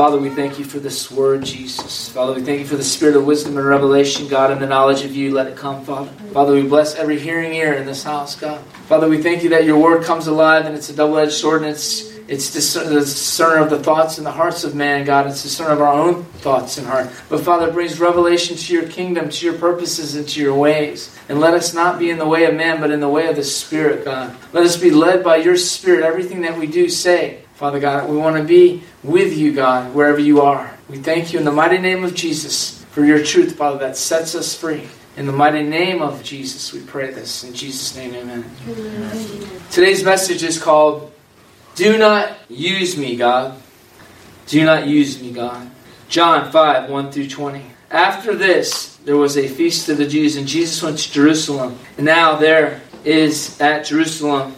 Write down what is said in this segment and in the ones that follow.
Father, we thank you for this word, Jesus. Father, we thank you for the spirit of wisdom and revelation, God, and the knowledge of you. Let it come, Father. Father, we bless every hearing ear in this house, God. Father, we thank you that your word comes alive and it's a double edged sword and it's it's the discerner of the thoughts and the hearts of man, God. It's the discerner of our own thoughts and heart. But Father, it brings revelation to your kingdom, to your purposes, and to your ways. And let us not be in the way of man, but in the way of the Spirit, God. Let us be led by your Spirit. Everything that we do, say, Father God, we want to be with you, God, wherever you are. We thank you in the mighty name of Jesus for your truth, Father, that sets us free. In the mighty name of Jesus, we pray this. In Jesus' name, amen. amen. Today's message is called do not use me, God. Do not use me, God. John 5 1 through 20. After this, there was a feast of the Jews, and Jesus went to Jerusalem. And now there is at Jerusalem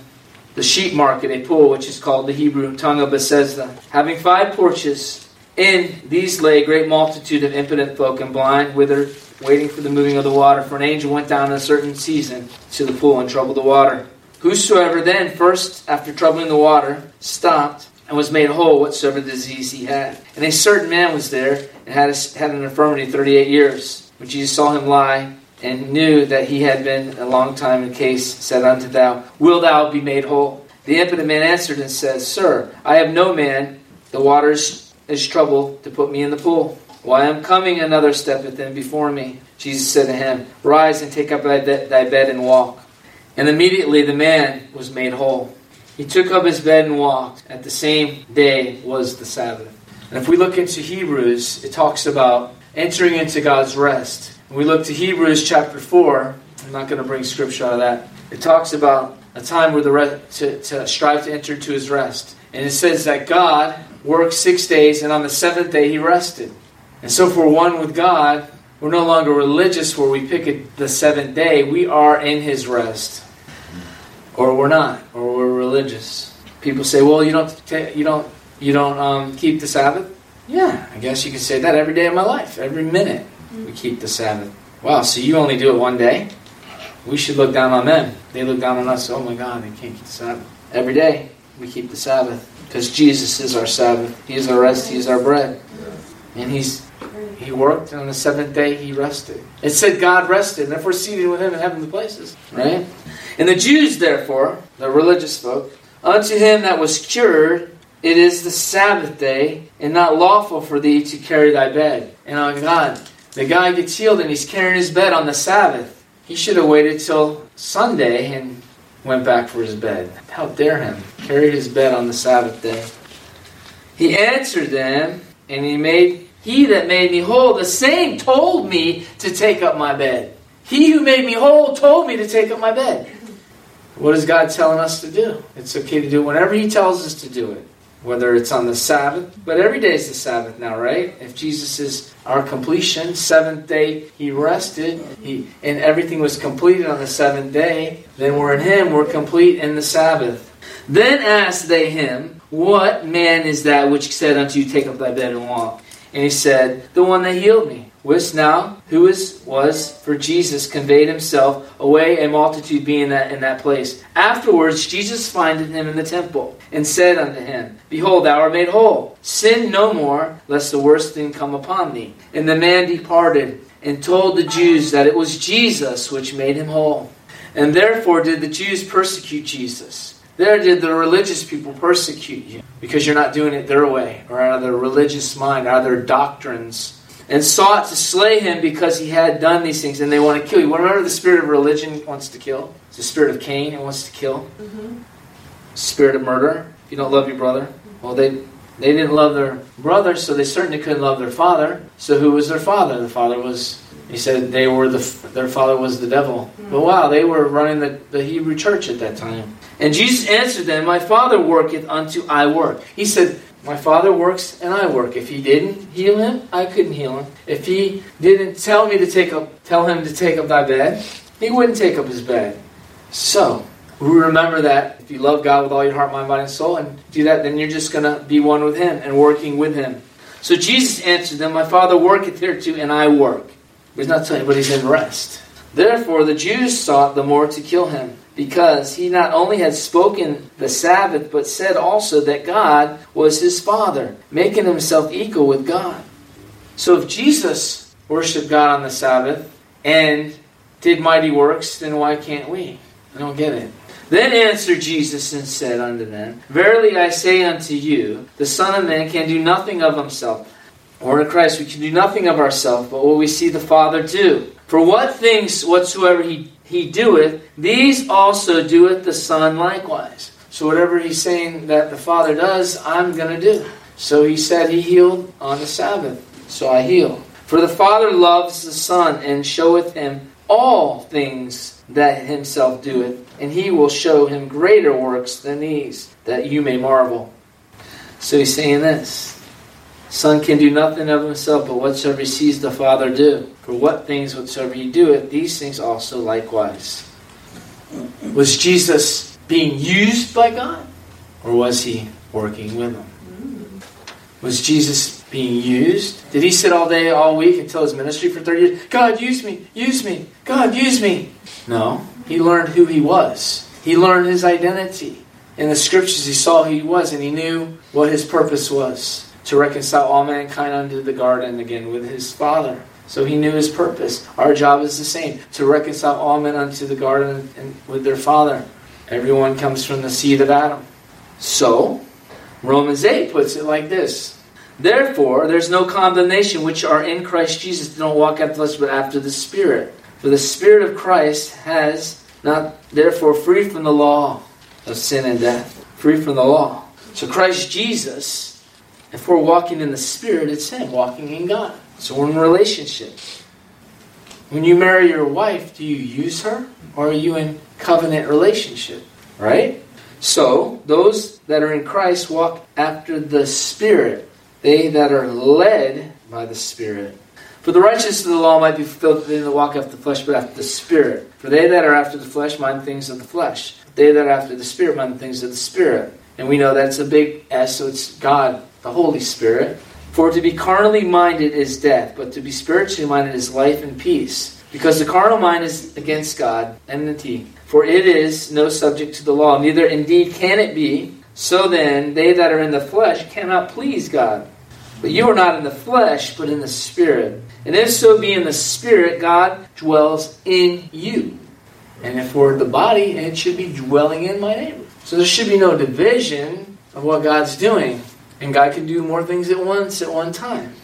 the sheep market, a pool which is called the Hebrew tongue of Bethesda, having five porches. In these lay a great multitude of impotent folk and blind, withered, waiting for the moving of the water. For an angel went down in a certain season to the pool and troubled the water. Whosoever then, first after troubling the water, stopped and was made whole whatsoever disease he had. And a certain man was there and had, a, had an infirmity 38 years. When Jesus saw him lie and knew that he had been a long time in case, said unto thou, Will thou be made whole? The impotent man answered and said, Sir, I have no man, the waters is troubled to put me in the pool. Why am coming another step within before me? Jesus said to him, Rise and take up thy, thy bed and walk. And immediately the man was made whole. He took up his bed and walked. At the same day was the Sabbath. And if we look into Hebrews, it talks about entering into God's rest. And we look to Hebrews chapter 4. I'm not going to bring scripture out of that. It talks about a time where the rest, to, to strive to enter into his rest. And it says that God worked six days, and on the seventh day he rested. And so, we're one with God, we're no longer religious where we pick it the seventh day. We are in his rest. Or we're not, or we're religious. People say, "Well, you don't, you don't, you don't um, keep the Sabbath." Yeah, I guess you could say that every day of my life, every minute we keep the Sabbath. Wow, so you only do it one day? We should look down on them. They look down on us. Oh my God, they can't keep the Sabbath. Every day we keep the Sabbath because Jesus is our Sabbath. He is our rest. He is our bread, and He's he worked, and on the seventh day he rested. It said God rested, and if we're seated with him in heavenly places, right? And the Jews, therefore, the religious folk, unto him that was cured, it is the Sabbath day, and not lawful for thee to carry thy bed. And on God, the guy gets healed and he's carrying his bed on the Sabbath. He should have waited till Sunday and went back for his bed. How dare him carry his bed on the Sabbath day? He answered them, and he made he that made me whole, the same told me to take up my bed. He who made me whole told me to take up my bed. What is God telling us to do? It's okay to do whenever He tells us to do it. Whether it's on the Sabbath, but every day is the Sabbath now, right? If Jesus is our completion, seventh day He rested, He and everything was completed on the seventh day, then we're in Him, we're complete in the Sabbath. Then asked they him, What man is that which said unto you, Take up thy bed and walk? And he said, The one that healed me. Wist now who is, was, for Jesus conveyed himself away, a multitude being that, in that place. Afterwards, Jesus findeth him in the temple, and said unto him, Behold, thou art made whole. Sin no more, lest the worst thing come upon thee. And the man departed, and told the Jews that it was Jesus which made him whole. And therefore did the Jews persecute Jesus there did the religious people persecute you because you're not doing it their way or out of their religious mind, out of their doctrines, and sought to slay him because he had done these things and they want to kill you. Remember, the spirit of religion wants to kill? It's the spirit of Cain, it wants to kill. Mm-hmm. Spirit of murder. If you don't love your brother, well, they they didn't love their brother, so they certainly couldn't love their father. So who was their father? The father was he said they were the their father was the devil. Mm-hmm. But wow, they were running the, the Hebrew church at that time. And Jesus answered them, My Father worketh unto I work. He said, My Father works and I work. If he didn't heal him, I couldn't heal him. If he didn't tell me to take up tell him to take up thy bed, he wouldn't take up his bed. So we remember that if you love God with all your heart, mind, body, and soul, and do that, then you're just gonna be one with him and working with him. So Jesus answered them, My Father worketh hereto, and I work. He's not telling but he's in rest. Therefore the Jews sought the more to kill him because he not only had spoken the Sabbath, but said also that God was his Father, making himself equal with God. So if Jesus worshiped God on the Sabbath and did mighty works, then why can't we? I don't get it. Then answered Jesus and said unto them, Verily I say unto you, the Son of Man can do nothing of himself. Or in Christ, we can do nothing of ourselves, but what we see the Father do. For what things whatsoever he he doeth, these also doeth the Son likewise. So whatever he's saying that the Father does, I'm going to do. So he said he healed on the Sabbath. So I heal. For the Father loves the Son and showeth him all things that himself doeth, and he will show him greater works than these, that you may marvel. So he's saying this Son can do nothing of himself, but whatsoever he sees the Father do. For what things whatsoever he doeth, these things also likewise. Was Jesus being used by God? Or was he working with them? Was Jesus being used? Did he sit all day, all week until his ministry for 30 years? God, use me, use me, God, use me. No. He learned who he was. He learned his identity. In the scriptures, he saw who he was and he knew what his purpose was to reconcile all mankind unto the garden again with his Father. So he knew his purpose. Our job is the same to reconcile all men unto the garden and with their Father. Everyone comes from the seed of Adam. So, Romans 8 puts it like this Therefore, there's no condemnation which are in Christ Jesus. Don't walk after flesh, but after the Spirit. For the Spirit of Christ has not, therefore, free from the law of sin and death. Free from the law. So, Christ Jesus if we're walking in the Spirit, it's Him walking in God. So we're in relationship. When you marry your wife, do you use her? Or are you in covenant relationship? Right? So, those that are in Christ walk after the Spirit. They that are led by the Spirit. For the righteousness of the law might be fulfilled, they that walk after the flesh, but after the Spirit. For they that are after the flesh mind things of the flesh. They that are after the Spirit mind things of the Spirit. And we know that's a big S, so it's God the Holy Spirit. For to be carnally minded is death, but to be spiritually minded is life and peace. Because the carnal mind is against God, enmity. For it is no subject to the law, neither indeed can it be. So then, they that are in the flesh cannot please God. But you are not in the flesh, but in the Spirit. And if so be in the Spirit, God dwells in you. And if we're the body, it should be dwelling in my neighbor. So there should be no division of what God's doing. And God can do more things at once at one time.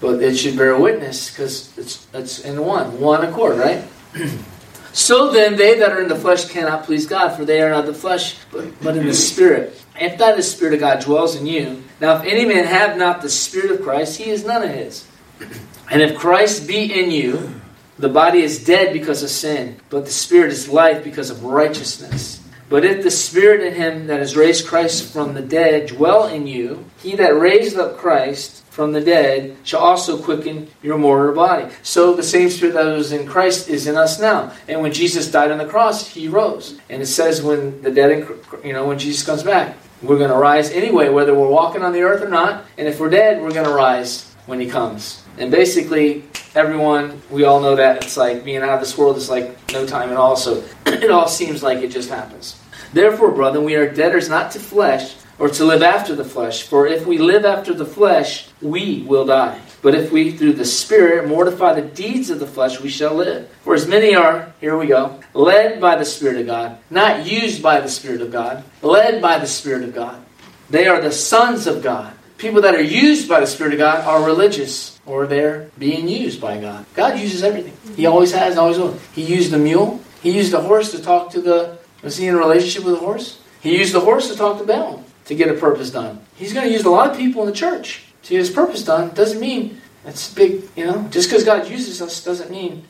But it should bear witness because it's, it's in one, one accord, right? so then, they that are in the flesh cannot please God, for they are not the flesh, but, but in the Spirit. If that the Spirit of God dwells in you, now if any man have not the Spirit of Christ, he is none of his. And if Christ be in you, the body is dead because of sin, but the Spirit is life because of righteousness. But if the Spirit in him that has raised Christ from the dead dwell in you, he that raised up Christ from the dead shall also quicken your mortal body. So the same Spirit that was in Christ is in us now. And when Jesus died on the cross, he rose. And it says when the dead, you know, when Jesus comes back, we're going to rise anyway, whether we're walking on the earth or not. And if we're dead, we're going to rise when he comes. And basically, everyone, we all know that it's like being out of this world is like no time at all. So it all seems like it just happens. Therefore, brethren, we are debtors not to flesh, or to live after the flesh. For if we live after the flesh, we will die. But if we, through the Spirit, mortify the deeds of the flesh, we shall live. For as many are, here we go, led by the Spirit of God, not used by the Spirit of God, led by the Spirit of God. They are the sons of God. People that are used by the Spirit of God are religious, or they're being used by God. God uses everything. He always has, always will. He used the mule. He used the horse to talk to the was he in a relationship with a horse? He used the horse to talk to Balaam to get a purpose done. He's going to use a lot of people in the church to get his purpose done. Doesn't mean it's big, you know, just because God uses us doesn't mean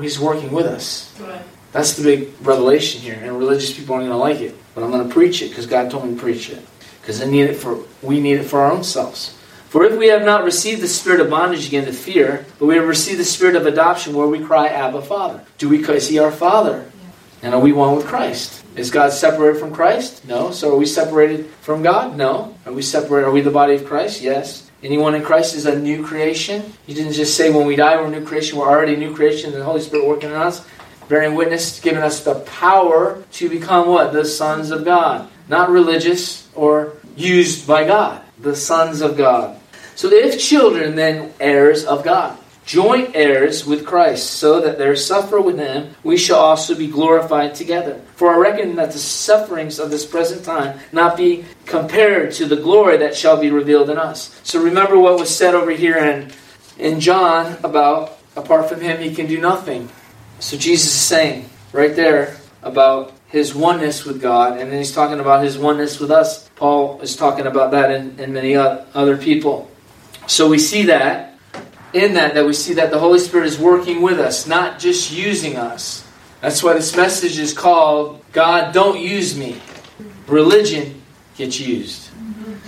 he's working with us. Right. That's the big revelation here, and religious people aren't going to like it. But I'm going to preach it because God told me to preach it. Because I need it for we need it for our own selves. For if we have not received the spirit of bondage again to fear, but we have received the spirit of adoption where we cry, Abba, Father. Do we see our Father? And are we one with Christ? Is God separated from Christ? No. So are we separated from God? No. Are we separated? Are we the body of Christ? Yes. Anyone in Christ is a new creation. He didn't just say when we die we're a new creation. We're already a new creation. The Holy Spirit working in us. bearing witness, giving us the power to become what? The sons of God. Not religious or used by God. The sons of God. So if children, then heirs of God joint heirs with Christ, so that there suffer with him, we shall also be glorified together. For I reckon that the sufferings of this present time not be compared to the glory that shall be revealed in us. So remember what was said over here in, in John about apart from him he can do nothing. So Jesus is saying right there about his oneness with God, and then he's talking about his oneness with us. Paul is talking about that and, in many other people. So we see that in that that we see that the Holy Spirit is working with us, not just using us. That's why this message is called God Don't Use Me. Religion gets used.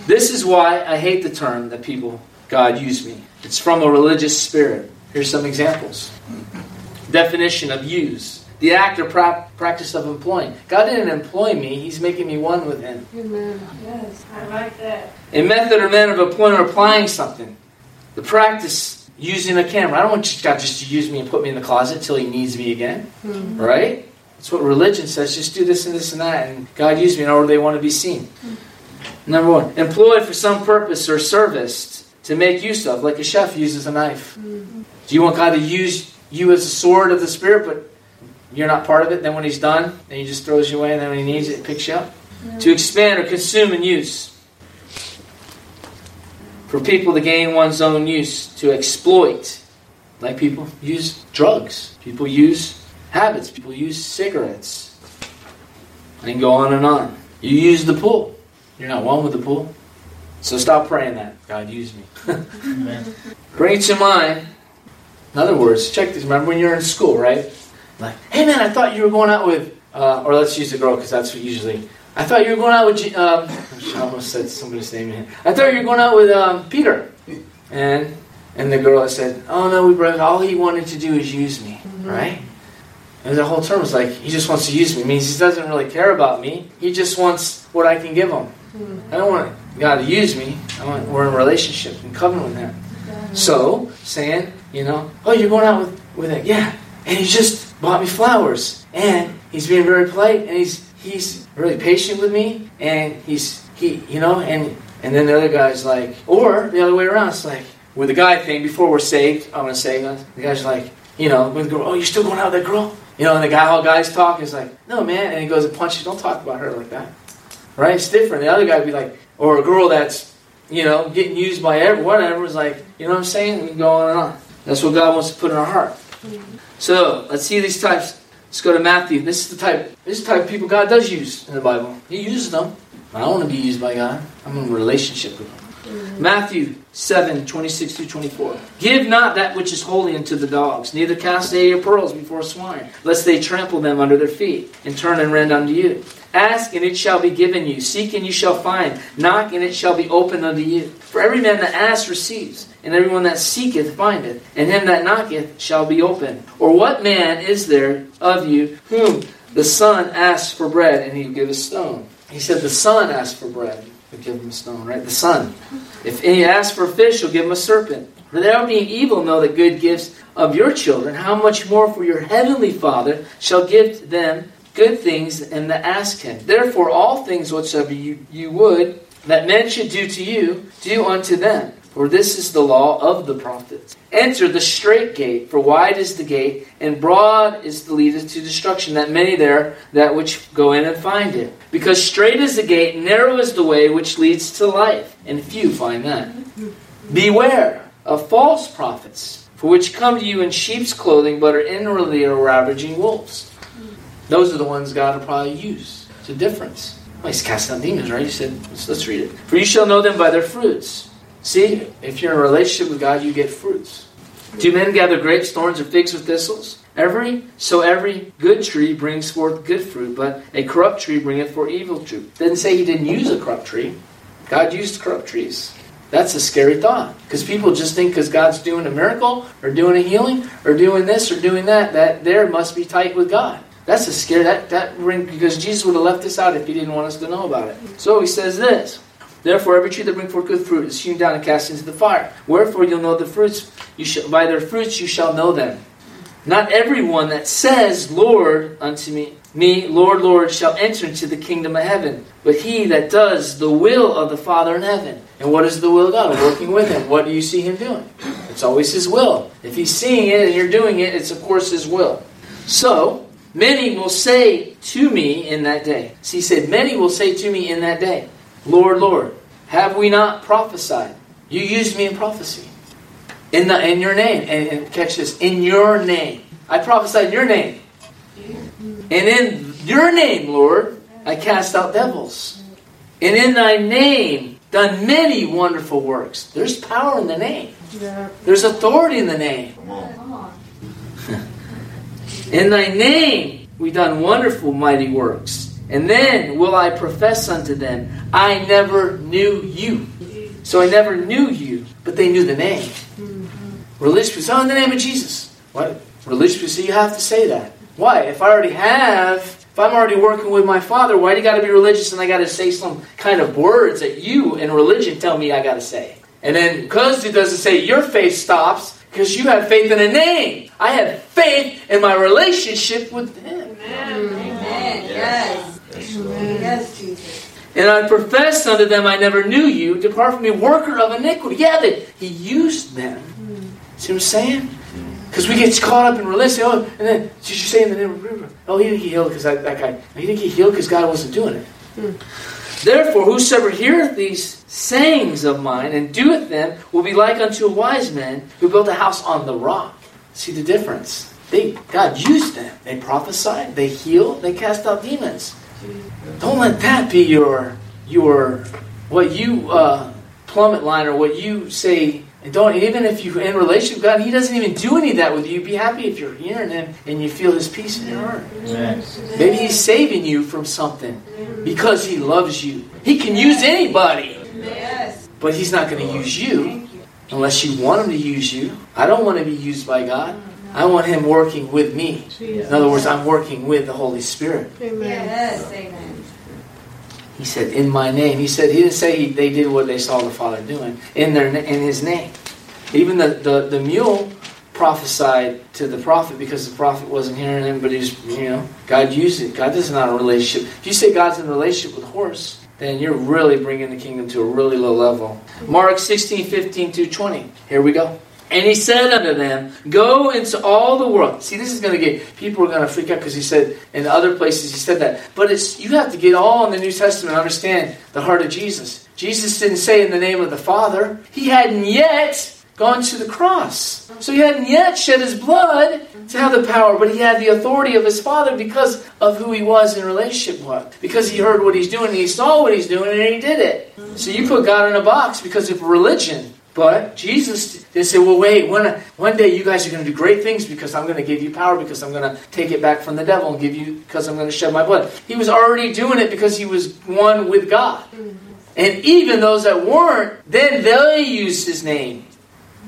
This is why I hate the term that people God use me. It's from a religious spirit. Here's some examples. Definition of use. The act or pra- practice of employing. God didn't employ me, He's making me one with Him. Amen. Yes, I like that. A method or manner of employing or applying something. The practice using a camera. I don't want God just to use me and put me in the closet until He needs me again. Mm-hmm. Right? That's what religion says. Just do this and this and that, and God use me in order they want to be seen. Mm-hmm. Number one, employed for some purpose or service to make use of, like a chef uses a knife. Mm-hmm. Do you want God to use you as a sword of the Spirit, but you're not part of it? Then when He's done, then He just throws you away, and then when He needs it, He picks you up. To expand or consume and use for people to gain one's own use, to exploit. Like people use drugs, people use habits, people use cigarettes. And go on and on. You use the pool. You're not one with the pool. So stop praying that. God use me. Bring it to mind. In other words, check this. Remember when you're in school, right? Like, hey man, I thought you were going out with, uh, or let's use the girl because that's what usually I thought you were going out with. Um, I almost said somebody's name here. I thought you were going out with um, Peter, and and the girl said, "Oh no, we broke. All he wanted to do is use me, mm-hmm. right?" And the whole term was like, "He just wants to use me." It means he doesn't really care about me. He just wants what I can give him. Mm-hmm. I don't want God to use me. I want we're in a relationship and covenant with Him. Mm-hmm. So saying, you know, "Oh, you're going out with with it, yeah," and he just bought me flowers, and he's being very polite, and he's he's really patient with me, and he's he, you know, and and then the other guy's like, or the other way around, it's like with the guy thing before we're saved. I'm gonna say uh, the guy's like, you know, with the girl, oh, you're still going out with that girl, you know, and the guy, all guys talk is like, no man, and he goes and punches. Don't talk about her like that, right? It's different. The other guy would be like, or a girl that's, you know, getting used by everyone. Whatever is like, you know what I'm saying? We go on and on. That's what God wants to put in our heart. So let's see these types Let's go to Matthew. This is the type. This is the type of people God does use in the Bible. He uses them. I don't want to be used by God. I'm in a relationship with Him. Mm-hmm. Matthew 7, 26 through 24. Give not that which is holy unto the dogs, neither cast ye your pearls before swine, lest they trample them under their feet, and turn and rend unto you. Ask, and it shall be given you. Seek, and you shall find. Knock, and it shall be opened unto you. For every man that asks receives, and everyone that seeketh findeth, and him that knocketh shall be opened. Or what man is there of you whom the son asks for bread, and he give a stone? He said the son asks for bread, he'll give him a stone, right? The son. If any asks for fish, he'll give him a serpent. For thou being evil know the good gifts of your children, how much more for your heavenly Father shall give them good things and to ask him. Therefore, all things whatsoever you, you would that men should do to you, do unto them. For this is the law of the prophets. Enter the straight gate, for wide is the gate, and broad is the lead to destruction, that many there that which go in and find it. Because straight is the gate, narrow is the way which leads to life, and few find that. Beware of false prophets, for which come to you in sheep's clothing, but are inwardly ravaging wolves. Those are the ones God will probably use. It's a difference. Well, he's casting out demons, right? He said, let's, let's read it. For you shall know them by their fruits. See, if you're in a relationship with God, you get fruits. Do men gather grapes, thorns, or figs with thistles? Every so every good tree brings forth good fruit, but a corrupt tree bringeth forth evil fruit. Didn't say he didn't use a corrupt tree. God used corrupt trees. That's a scary thought because people just think because God's doing a miracle or doing a healing or doing this or doing that that there must be tight with God. That's a scare. That that ring because Jesus would have left this out if he didn't want us to know about it. So he says this. Therefore, every tree that brings forth good fruit is hewn down and cast into the fire. Wherefore, you'll know the fruits. You shall, by their fruits you shall know them. Not everyone that says, Lord, unto me, me, Lord, Lord, shall enter into the kingdom of heaven, but he that does the will of the Father in heaven. And what is the will of God? Working with him. What do you see him doing? It's always his will. If he's seeing it and you're doing it, it's of course his will. So, many will say to me in that day. See, he said, Many will say to me in that day, Lord, Lord, have we not prophesied? You used me in prophecy. In, the, in your name. And, and catch this. In your name. I prophesied in your name. And in your name, Lord, I cast out devils. And in thy name, done many wonderful works. There's power in the name. There's authority in the name. in thy name, we done wonderful, mighty works. And then will I profess unto them, I never knew you. So I never knew you, but they knew the name. Religious people say, oh, in the name of Jesus. What? Religious people say, you have to say that. Why? If I already have, if I'm already working with my Father, why do you got to be religious and I got to say some kind of words that you and religion tell me I got to say? And then because it doesn't say your faith stops because you have faith in a name. I have faith in my relationship with Him. Amen. Amen. Yes. Yes, mm. Jesus. And I professed unto them, I never knew you. Depart from me, worker of iniquity. Yeah, that He used them. Mm. See what I'm saying? Because we get caught up in religion. Oh, and then did you say in the name of Oh, he didn't get healed because that, that guy. He didn't get healed because God wasn't doing it. Mm. Therefore, whosoever heareth these sayings of mine and doeth them will be like unto a wise man who built a house on the rock. See the difference? They God used them. They prophesied. They healed. They cast out demons. Don't let that be your your what you uh, plummet line or what you say and don't even if you're in relationship with God, He doesn't even do any of that with you. Be happy if you're hearing Him and you feel His peace in your heart. Amen. Maybe He's saving you from something because He loves you. He can use anybody, but He's not going to use you unless you want Him to use you. I don't want to be used by God. I want Him working with me. In other words, I'm working with the Holy Spirit. Yes. Amen. He said, "In my name." He said he didn't say he, they did what they saw the Father doing in their in His name. Even the, the, the mule prophesied to the prophet because the prophet wasn't hearing him, but he was, you know, God used it. God is not a relationship. If you say God's in a relationship with a horse, then you're really bringing the kingdom to a really low level. Mark 16, 15 to 20. Here we go. And he said unto them, Go into all the world. See, this is going to get people are going to freak out because he said in other places he said that. But it's you have to get all in the New Testament and understand the heart of Jesus. Jesus didn't say in the name of the Father. He hadn't yet gone to the cross. So he hadn't yet shed his blood to have the power, but he had the authority of his Father because of who he was in relationship with. Because he heard what he's doing, and he saw what he's doing, and he did it. So you put God in a box because of religion. But Jesus, they say, well, wait, one, one day you guys are going to do great things because I'm going to give you power, because I'm going to take it back from the devil and give you, because I'm going to shed my blood. He was already doing it because he was one with God. And even those that weren't, then they used his name.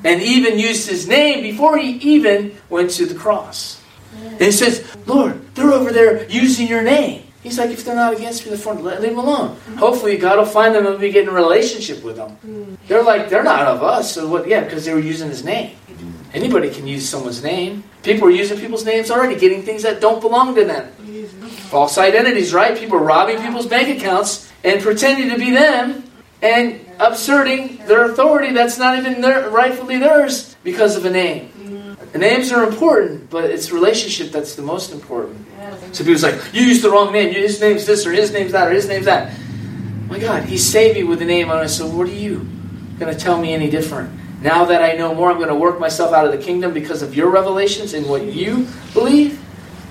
And even used his name before he even went to the cross. And he says, Lord, they're over there using your name. He's like, if they're not against me, the front, let leave them alone. Hopefully, God will find them and we get in a relationship with them. Mm. They're like, they're not of us. So what? Yeah, because they were using His name. Mm. Anybody can use someone's name. People are using people's names already, getting things that don't belong to them. False identities, right? People are robbing people's bank accounts and pretending to be them and absurding their authority that's not even their, rightfully theirs because of a name. The names are important, but it's relationship that's the most important. So people's like, you used the wrong name. His name's this, or his name's that, or his name's that. My God, He saved me with the name on it. So what are you going to tell me any different? Now that I know more, I'm going to work myself out of the kingdom because of your revelations and what you believe.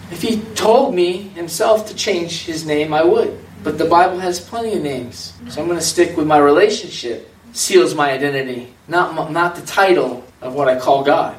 If He told me Himself to change His name, I would. But the Bible has plenty of names, so I'm going to stick with my relationship. Seals my identity, not not the title of what I call God.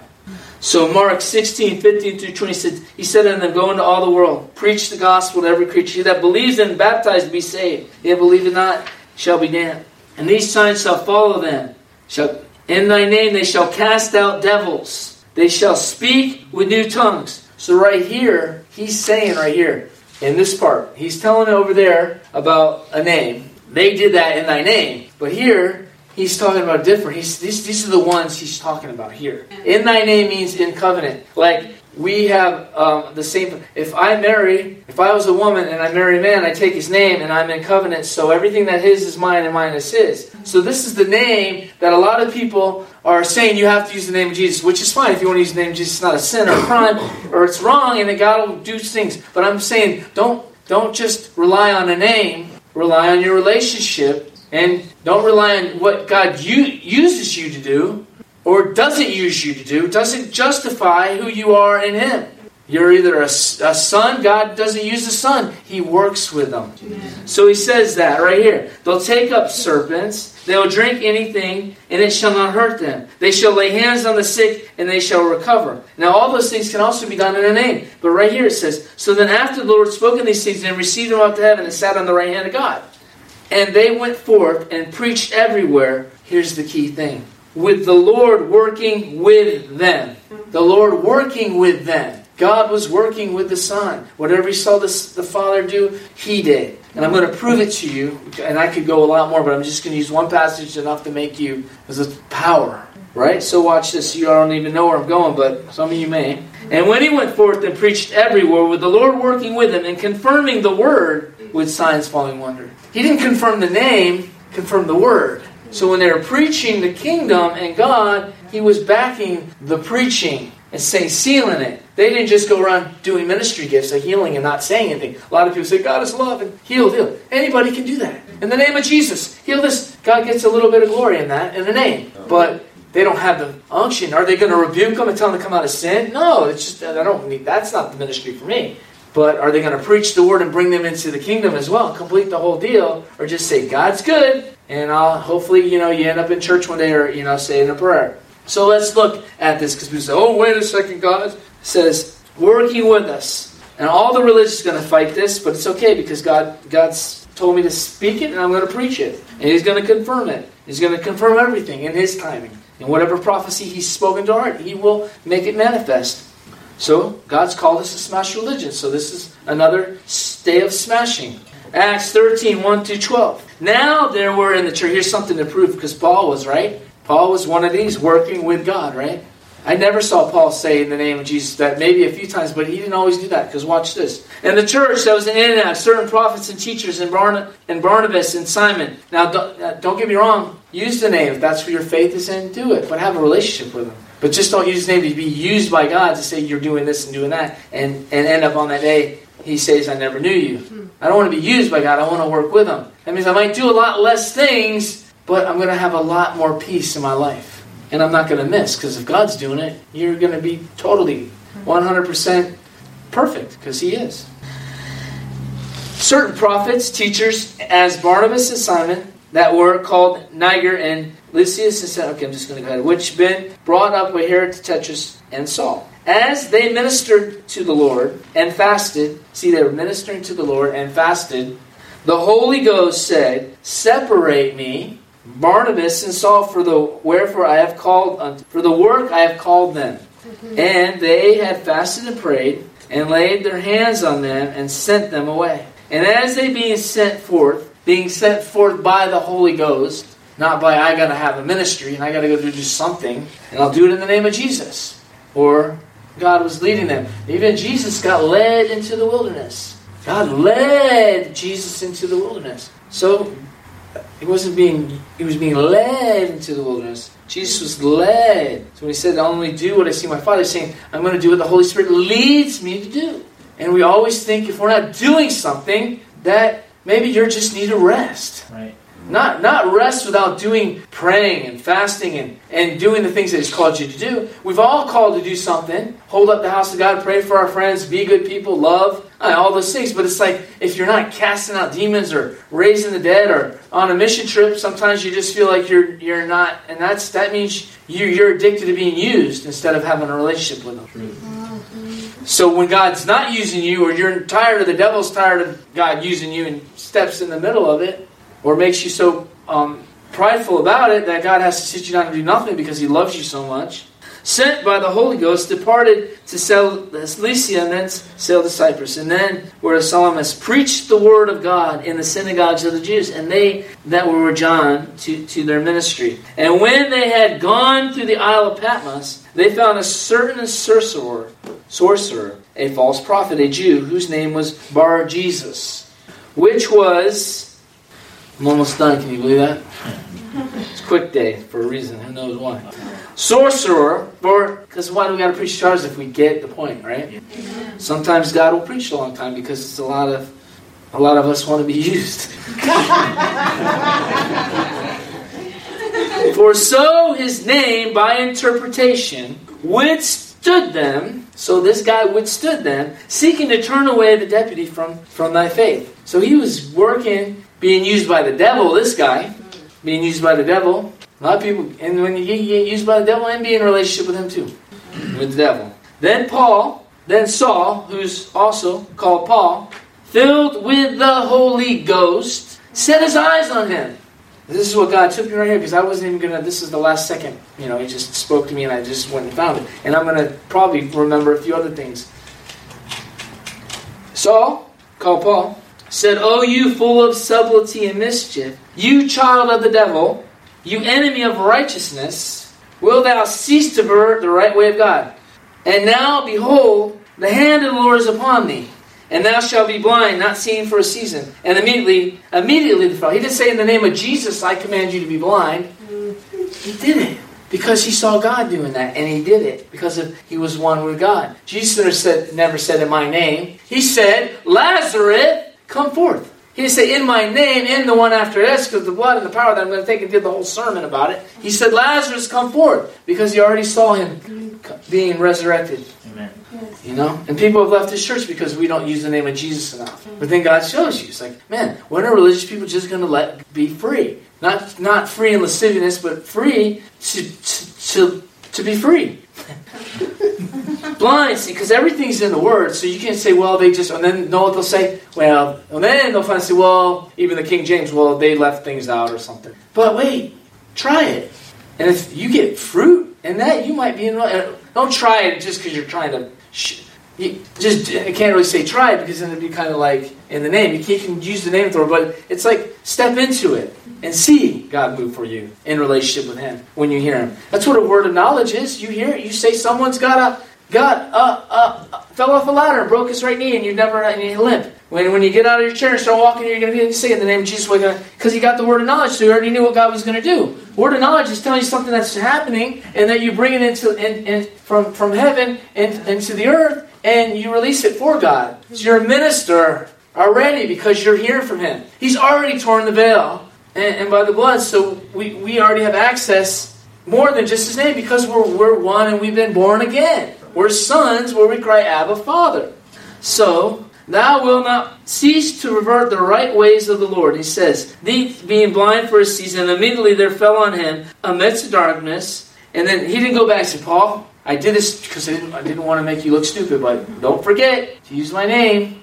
So Mark 16, 15 through 20 said, He said unto them, Go into all the world, preach the gospel to every creature. He that believes and baptized be saved. He that believeth not shall be damned. And these signs shall follow them. Shall, in thy name they shall cast out devils. They shall speak with new tongues. So right here, he's saying right here, in this part, he's telling over there about a name. They did that in thy name. But here, he's talking about different. He's, these, these are the ones he's talking about here. In thy name means in covenant. Like we have um, the same. If I marry, if I was a woman and I marry a man, I take his name and I'm in covenant. So everything that his is mine and mine is his. So this is the name that a lot of people are saying you have to use the name of Jesus, which is fine if you want to use the name of Jesus. It's not a sin or a crime or it's wrong, and that God will do things. But I'm saying don't don't just rely on a name. Rely on your relationship, and don't rely on what God u- uses you to do or doesn't use you to do, doesn't justify who you are in Him. You're either a, a son, God doesn't use the son, He works with them. So He says that right here. They'll take up serpents, they'll drink anything, and it shall not hurt them. They shall lay hands on the sick, and they shall recover. Now, all those things can also be done in a name. But right here it says, So then after the Lord spoken these things, and received them up to heaven, and sat on the right hand of God. And they went forth and preached everywhere. Here's the key thing with the Lord working with them. The Lord working with them. God was working with the Son. Whatever he saw the, the Father do, he did. And I'm going to prove it to you. And I could go a lot more, but I'm just going to use one passage enough to make you as a power. Right? So watch this. You don't even know where I'm going, but some of you may. And when he went forth and preached everywhere, with the Lord working with him and confirming the word with signs following wonder. He didn't confirm the name, confirm the word. So when they were preaching the kingdom and God, he was backing the preaching and saying, sealing it. They didn't just go around doing ministry gifts like healing and not saying anything. A lot of people say, God is love and heal, heal. Anybody can do that. In the name of Jesus, heal this. God gets a little bit of glory in that, in the name. But they don't have the unction. Are they going to rebuke them and tell them to come out of sin? No, it's just, I don't need, that's not the ministry for me. But are they going to preach the word and bring them into the kingdom as well, complete the whole deal, or just say God's good, and I'll, hopefully you know you end up in church one day, or you know saying a prayer. So let's look at this because we say, oh wait a second, God says working with us, and all the religious going to fight this, but it's okay because God God's told me to speak it, and I'm going to preach it, and He's going to confirm it. He's going to confirm everything in His timing, and whatever prophecy He's spoken to heart, He will make it manifest. So God's called us to smash religion. So this is another day of smashing. Acts 13, 1 to 12. Now there were in the church, here's something to prove because Paul was, right? Paul was one of these working with God, right? I never saw Paul say in the name of Jesus that maybe a few times, but he didn't always do that because watch this. And the church that was in Antioch, certain prophets and teachers, and, Barna, and Barnabas and Simon. Now, don't, don't get me wrong, use the name. If that's where your faith is in, do it, but have a relationship with them. But just don't use his name to be used by God to say you're doing this and doing that, and, and end up on that day, he says, I never knew you. Hmm. I don't want to be used by God, I want to work with him. That means I might do a lot less things, but I'm going to have a lot more peace in my life. And I'm not going to miss, because if God's doing it, you're going to be totally 100% perfect, because he is. Certain prophets, teachers, as Barnabas and Simon, that were called Niger and Lysias and said, okay, I'm just going to go ahead, which been brought up with Herod, Tetrus, and Saul. As they ministered to the Lord and fasted, see, they were ministering to the Lord and fasted, the Holy Ghost said, Separate me, Barnabas and Saul, for the wherefore I have called for the work I have called them. Mm-hmm. And they had fasted and prayed, and laid their hands on them, and sent them away. And as they being sent forth, being sent forth by the Holy Ghost, not by I gotta have a ministry and I gotta go do something, and I'll do it in the name of Jesus. Or God was leading them. Even Jesus got led into the wilderness. God led Jesus into the wilderness. So he wasn't being he was being led into the wilderness. Jesus was led. So when he said, I only do what I see my Father saying, I'm to do what the Holy Spirit leads me to do. And we always think if we're not doing something, that maybe you just need a rest. Right. Not, not rest without doing praying and fasting and, and doing the things that He's called you to do. We've all called to do something. Hold up the house of God, pray for our friends, be good people, love, uh, all those things. But it's like if you're not casting out demons or raising the dead or on a mission trip, sometimes you just feel like you're you're not, and that's that means you you're addicted to being used instead of having a relationship with Him. So when God's not using you, or you're tired, or the devil's tired of God using you, and steps in the middle of it, or makes you so um, prideful about it that God has to sit you down and do nothing because He loves you so much. Sent by the Holy Ghost, departed to Cilicia and then sailed to Cyprus. And then were Salamis preached the word of God in the synagogues of the Jews, and they that were with John to, to their ministry. And when they had gone through the Isle of Patmos, they found a certain sorcerer, sorcerer, a false prophet, a Jew, whose name was Bar Jesus, which was I'm almost done. Can you believe that? It's quick day for a reason. Who knows why? sorcerer, or because why do we got to preach charges if we get the point, right? Sometimes God will preach a long time because it's a lot of a lot of us want to be used. For so his name by interpretation withstood them. So this guy withstood them, seeking to turn away the deputy from, from thy faith. So he was working, being used by the devil, this guy, being used by the devil, a lot of people, and when you get used by the devil, and be in relationship with him too, with the devil. Then Paul, then Saul, who's also called Paul, filled with the Holy Ghost, set his eyes on him. This is what God took me right here because I wasn't even gonna. This is the last second. You know, He just spoke to me, and I just went and found it. And I'm gonna probably remember a few other things. Saul, called Paul, said, "Oh, you full of subtlety and mischief, you child of the devil." You enemy of righteousness, will thou cease to pervert the right way of God? And now, behold, the hand of the Lord is upon thee, and thou shalt be blind, not seeing for a season. And immediately, immediately the fellow, he didn't say, In the name of Jesus, I command you to be blind. He did it because he saw God doing that, and he did it because of, he was one with God. Jesus never said, never said, In my name. He said, Lazarus, come forth. He didn't say, in my name, in the one after this, because the blood and the power that I'm going to take and did the whole sermon about it. He said, Lazarus, come forth, because he already saw him being resurrected. Amen. You know? And people have left his church because we don't use the name of Jesus enough. Mm-hmm. But then God shows you. It's like, man, when are religious people just going to let be free? Not, not free in lasciviousness, but free to, to, to, to be free. blind, see, because everything's in the Word, so you can't say, well, they just, and then know what they'll say? Well, and then they'll finally say, well, even the King James, well, they left things out or something. But wait, try it. And if you get fruit in that, you might be in. Don't try it just because you're trying to. Sh- you just I can't really say try it because then it'd be kind of like in the name. You can't use the name it, but it's like step into it and see God move for you in relationship with Him when you hear Him. That's what a word of knowledge is. You hear it, you say someone's got a uh, uh, fell off a ladder and broke his right knee, and you never and you limp. When, when you get out of your chair and start walking, you're going to say in the name of Jesus, because you got the word of knowledge, so you already knew what God was going to do. Word of knowledge is telling you something that's happening, and that you bring it into in, in, from from heaven and into the earth, and you release it for God. So you're a minister already because you're hearing from Him. He's already torn the veil, and, and by the blood, so we, we already have access more than just His name because we're we're one and we've been born again. We're sons where we cry, Abba, Father. So, thou wilt not cease to revert the right ways of the Lord. He says, Thee being blind for a season, immediately there fell on him amidst darkness. And then he didn't go back to Paul, I did this because I didn't, I didn't want to make you look stupid, but don't forget to use my name.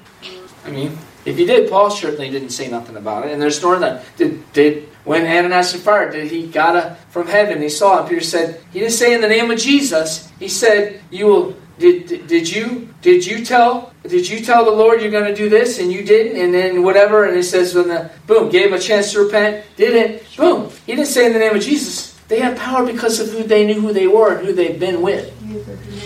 I mean, if he did, Paul certainly didn't say nothing about it. And there's nor that. Did, did when Ananias and Sapphira, did he got a from heaven? He saw him. Peter said, he didn't say in the name of Jesus. He said, you will. Did, did, did you did you tell did you tell the Lord you're going to do this and you didn't and then whatever and it says when the boom gave him a chance to repent didn't boom he didn't say in the name of Jesus they had power because of who they knew who they were and who they'd been with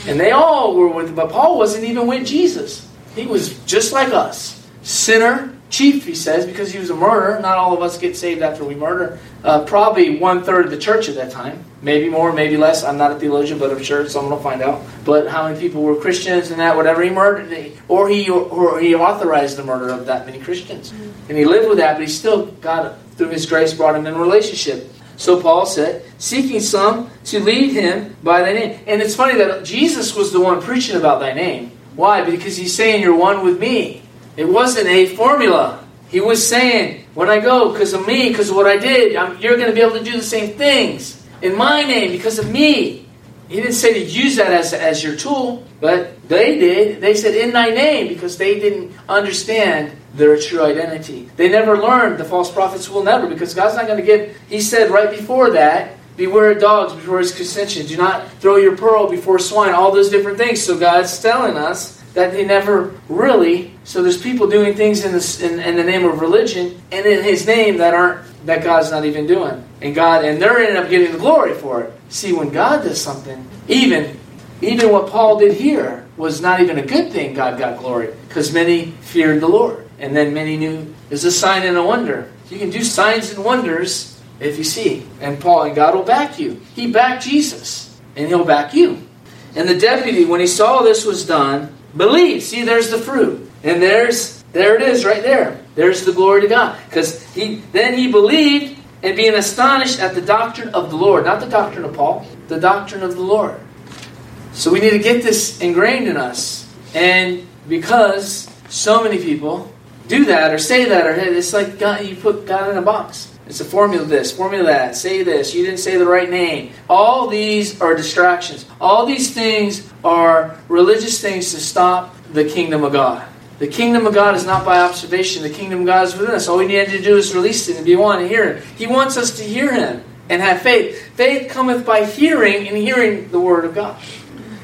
and they all were with but Paul wasn't even with Jesus he was just like us sinner chief, he says, because he was a murderer. Not all of us get saved after we murder. Uh, probably one third of the church at that time. Maybe more, maybe less. I'm not a theologian, but I'm sure someone will find out. But how many people were Christians and that, whatever he murdered, or he or he authorized the murder of that many Christians, and he lived with that, but he still got through his grace brought him in a relationship. So Paul said, seeking some to lead him by thy name. And it's funny that Jesus was the one preaching about thy name. Why? Because he's saying you're one with me. It wasn't a formula. He was saying, when I go, because of me, because of what I did, I'm, you're going to be able to do the same things in my name because of me. He didn't say to use that as, as your tool, but they did. They said, in thy name, because they didn't understand their true identity. They never learned, the false prophets will never, because God's not going to give, he said right before that, beware of dogs before his concision. Do not throw your pearl before swine. All those different things. So God's telling us that they never really. So there's people doing things in, this, in, in the name of religion and in His name that aren't that God's not even doing, and God and they're ending up getting the glory for it. See, when God does something, even even what Paul did here was not even a good thing. God got glory because many feared the Lord, and then many knew is a sign and a wonder. You can do signs and wonders if you see, and Paul and God will back you. He backed Jesus, and He'll back you. And the deputy, when he saw this was done, believed. See, there's the fruit, and there's there it is right there. There's the glory to God, because he then he believed and being astonished at the doctrine of the Lord, not the doctrine of Paul, the doctrine of the Lord. So we need to get this ingrained in us. And because so many people do that or say that, or it's like God, you put God in a box. It's a formula this, formula that, say this, you didn't say the right name. All these are distractions. All these things are religious things to stop the kingdom of God. The kingdom of God is not by observation. The kingdom of God is within us. All we need to do is release it and be one and hear it. He wants us to hear Him and have faith. Faith cometh by hearing and hearing the word of God.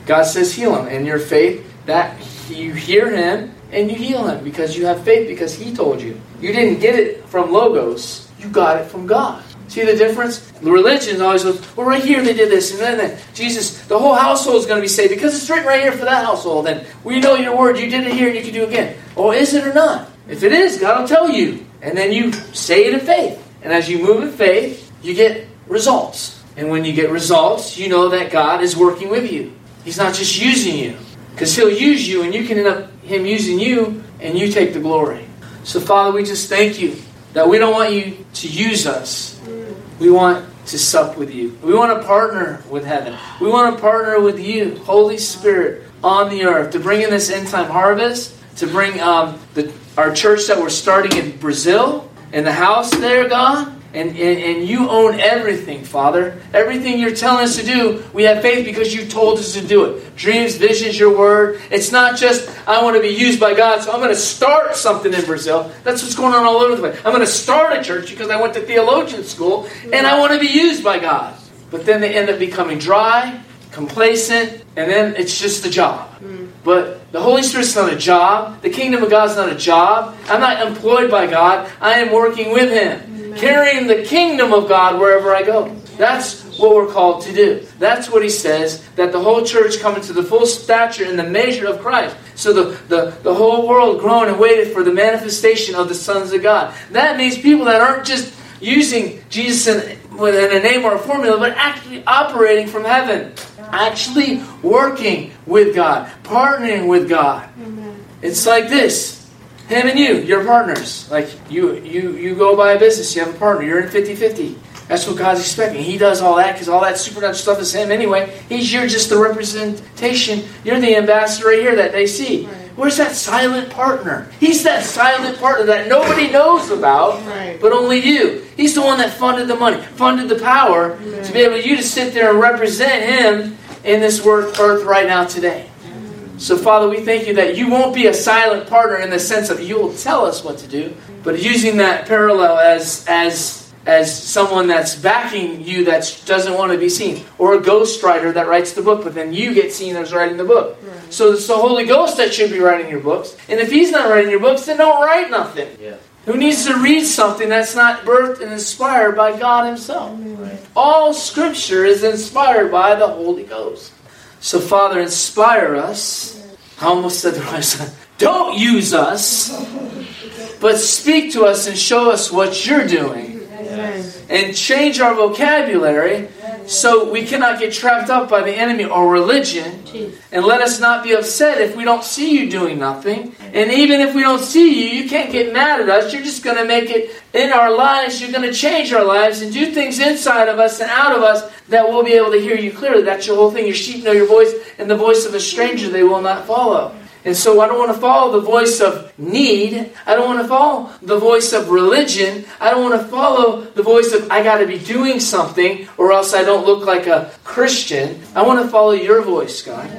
God says heal him. And your faith, that you hear him and you heal him because you have faith because he told you. You didn't get it from logos. You got it from God. See the difference? The religion always goes, well, right here they did this, and then, then Jesus, the whole household is going to be saved because it's written right here for that household. And we know your word. You did it here, and you can do it again. Oh, is it or not? If it is, God will tell you. And then you say it in faith. And as you move in faith, you get results. And when you get results, you know that God is working with you. He's not just using you. Because He'll use you, and you can end up Him using you, and you take the glory. So, Father, we just thank you that we don't want you to use us. We want to sup with you. We want to partner with heaven. We want to partner with you, Holy Spirit, on the earth to bring in this end time harvest, to bring um, the, our church that we're starting in Brazil, in the house there, God. And, and, and you own everything, Father. Everything you're telling us to do, we have faith because you told us to do it. Dreams, visions, your word. It's not just, I want to be used by God, so I'm going to start something in Brazil. That's what's going on all over the place. I'm going to start a church because I went to theologian school and I want to be used by God. But then they end up becoming dry, complacent, and then it's just a job. Hmm. But the Holy Spirit's not a job. The kingdom of God's not a job. I'm not employed by God. I am working with Him carrying the kingdom of God wherever I go. That's what we're called to do. That's what he says, that the whole church come into the full stature and the measure of Christ. So the, the, the whole world groaned and waited for the manifestation of the sons of God. That means people that aren't just using Jesus in, in a name or a formula, but actually operating from heaven. Actually working with God, partnering with God. It's like this. Him and you, you're partners. Like you, you, you go buy a business, you have a partner, you're in 50-50. That's what God's expecting. He does all that because all that supernatural stuff is Him anyway. He's you're just the representation. You're the ambassador right here that they see. Right. Where's that silent partner? He's that silent partner that nobody knows about, right. but only you. He's the one that funded the money, funded the power right. to be able to you to sit there and represent Him in this earth right now today. So, Father, we thank you that you won't be a silent partner in the sense of you will tell us what to do, but using that parallel as as as someone that's backing you that doesn't want to be seen, or a ghostwriter that writes the book, but then you get seen as writing the book. Right. So it's the Holy Ghost that should be writing your books, and if He's not writing your books, then don't write nothing. Yeah. Who needs to read something that's not birthed and inspired by God Himself? Right. All Scripture is inspired by the Holy Ghost. So, Father, inspire us. I almost said the right. Don't use us, but speak to us and show us what you're doing. And change our vocabulary so we cannot get trapped up by the enemy or religion. And let us not be upset if we don't see you doing nothing. And even if we don't see you, you can't get mad at us. You're just going to make it in our lives. You're going to change our lives and do things inside of us and out of us that we'll be able to hear you clearly. That's your whole thing. Your sheep know your voice, and the voice of a stranger they will not follow. And so I don't want to follow the voice of need. I don't want to follow the voice of religion. I don't want to follow the voice of I got to be doing something or else I don't look like a Christian. I want to follow your voice, God.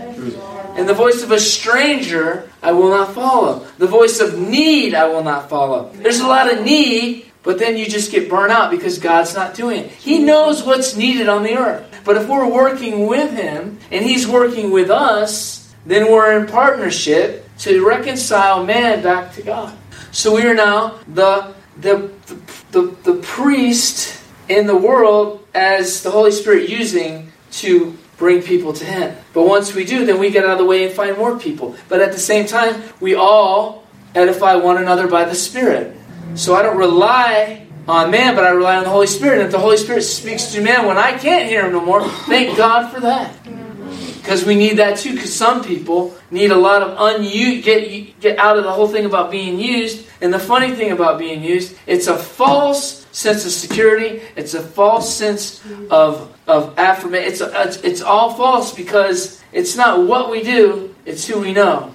And the voice of a stranger I will not follow. The voice of need I will not follow. There's a lot of need, but then you just get burnt out because God's not doing it. He knows what's needed on the earth. But if we're working with Him and He's working with us, then we're in partnership to reconcile man back to God. So we are now the the the, the, the priest in the world as the Holy Spirit using to bring people to Him. But once we do, then we get out of the way and find more people. But at the same time, we all edify one another by the Spirit. So I don't rely on man, but I rely on the Holy Spirit. And if the Holy Spirit speaks to man when I can't hear him no more, thank God for that. Because we need that too. Because some people need a lot of unused get get out of the whole thing about being used. And the funny thing about being used, it's a false sense of security. It's a false sense of of affirmation. It's, it's it's all false because it's not what we do. It's who we know.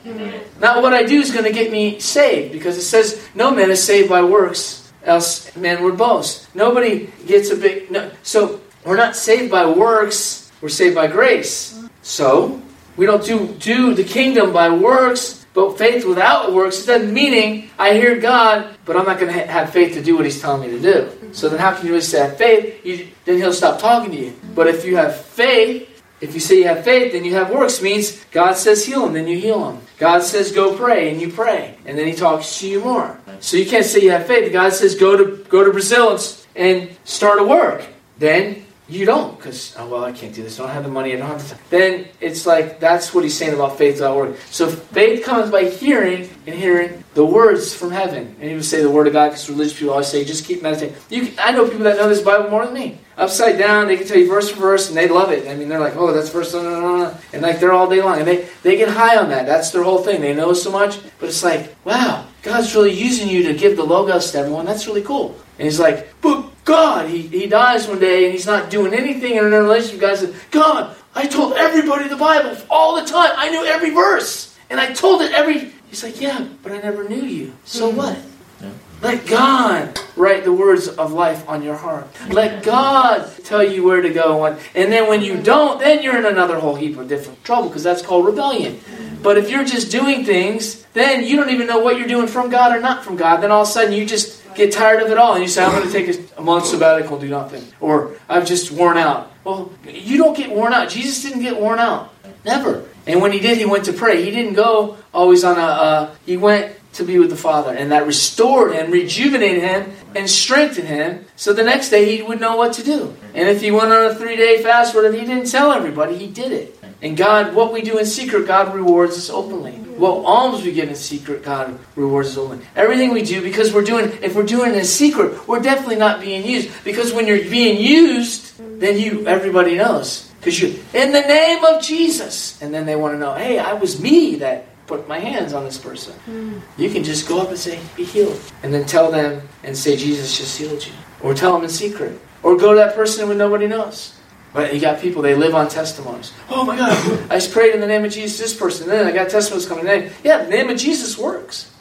Not what I do is going to get me saved. Because it says no man is saved by works, else man would boast. Nobody gets a big. No, so we're not saved by works. We're saved by grace. So, we don't do, do the kingdom by works, but faith without works. Doesn't meaning I hear God, but I'm not going to ha- have faith to do what He's telling me to do. So then, how can you really say have faith? You, then He'll stop talking to you. But if you have faith, if you say you have faith, then you have works. Means God says heal him, then you heal him. God says go pray, and you pray, and then He talks to you more. So you can't say you have faith. God says go to go to Brazil and start a work. Then you don't, because, oh, well, I can't do this. I don't have the money. I don't have the time. Then it's like, that's what he's saying about faith without work. So faith comes by hearing and hearing the words from heaven. And he would say the word of God, because religious people always say, just keep meditating. You can, I know people that know this Bible more than me. Upside down, they can tell you verse for verse, and they love it. I mean, they're like, oh, that's verse, no, no, no. and like they're all day long. And they, they get high on that. That's their whole thing. They know so much, but it's like, wow, God's really using you to give the logos to everyone. That's really cool. And he's like, but God, he, he dies one day and he's not doing anything in a relationship. God says, God, I told everybody the Bible all the time. I knew every verse. And I told it every. He's like, yeah, but I never knew you. So hmm. what? Yeah. Let God write the words of life on your heart. Let God tell you where to go. And then when you don't, then you're in another whole heap of different trouble because that's called rebellion. But if you're just doing things, then you don't even know what you're doing from God or not from God. Then all of a sudden you just get tired of it all and you say, I'm going to take a month sabbatical, do nothing. Or I'm just worn out. Well, you don't get worn out. Jesus didn't get worn out. Never. And when he did, he went to pray. He didn't go always on a, uh, he went to be with the Father. And that restored him, rejuvenated him, and strengthened him. So the next day he would know what to do. And if he went on a three day fast, whatever, he didn't tell everybody, he did it. And God, what we do in secret, God rewards us openly. What alms we give in secret, God rewards us openly. Everything we do, because we're doing, if we're doing it in secret, we're definitely not being used. Because when you're being used, then you, everybody knows. Because you, in the name of Jesus. And then they want to know, hey, I was me that put my hands on this person. Mm. You can just go up and say, be healed. And then tell them and say, Jesus just healed you. Or tell them in secret. Or go to that person when nobody knows. But you got people, they live on testimonies. Oh my God, I just prayed in the name of Jesus, this person. And then I got testimonies coming in. Yeah, the name of Jesus works.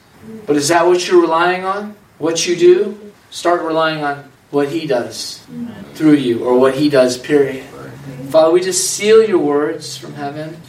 But is that what you're relying on? What you do? Start relying on what He does through you, or what He does, period. Father, we just seal your words from heaven.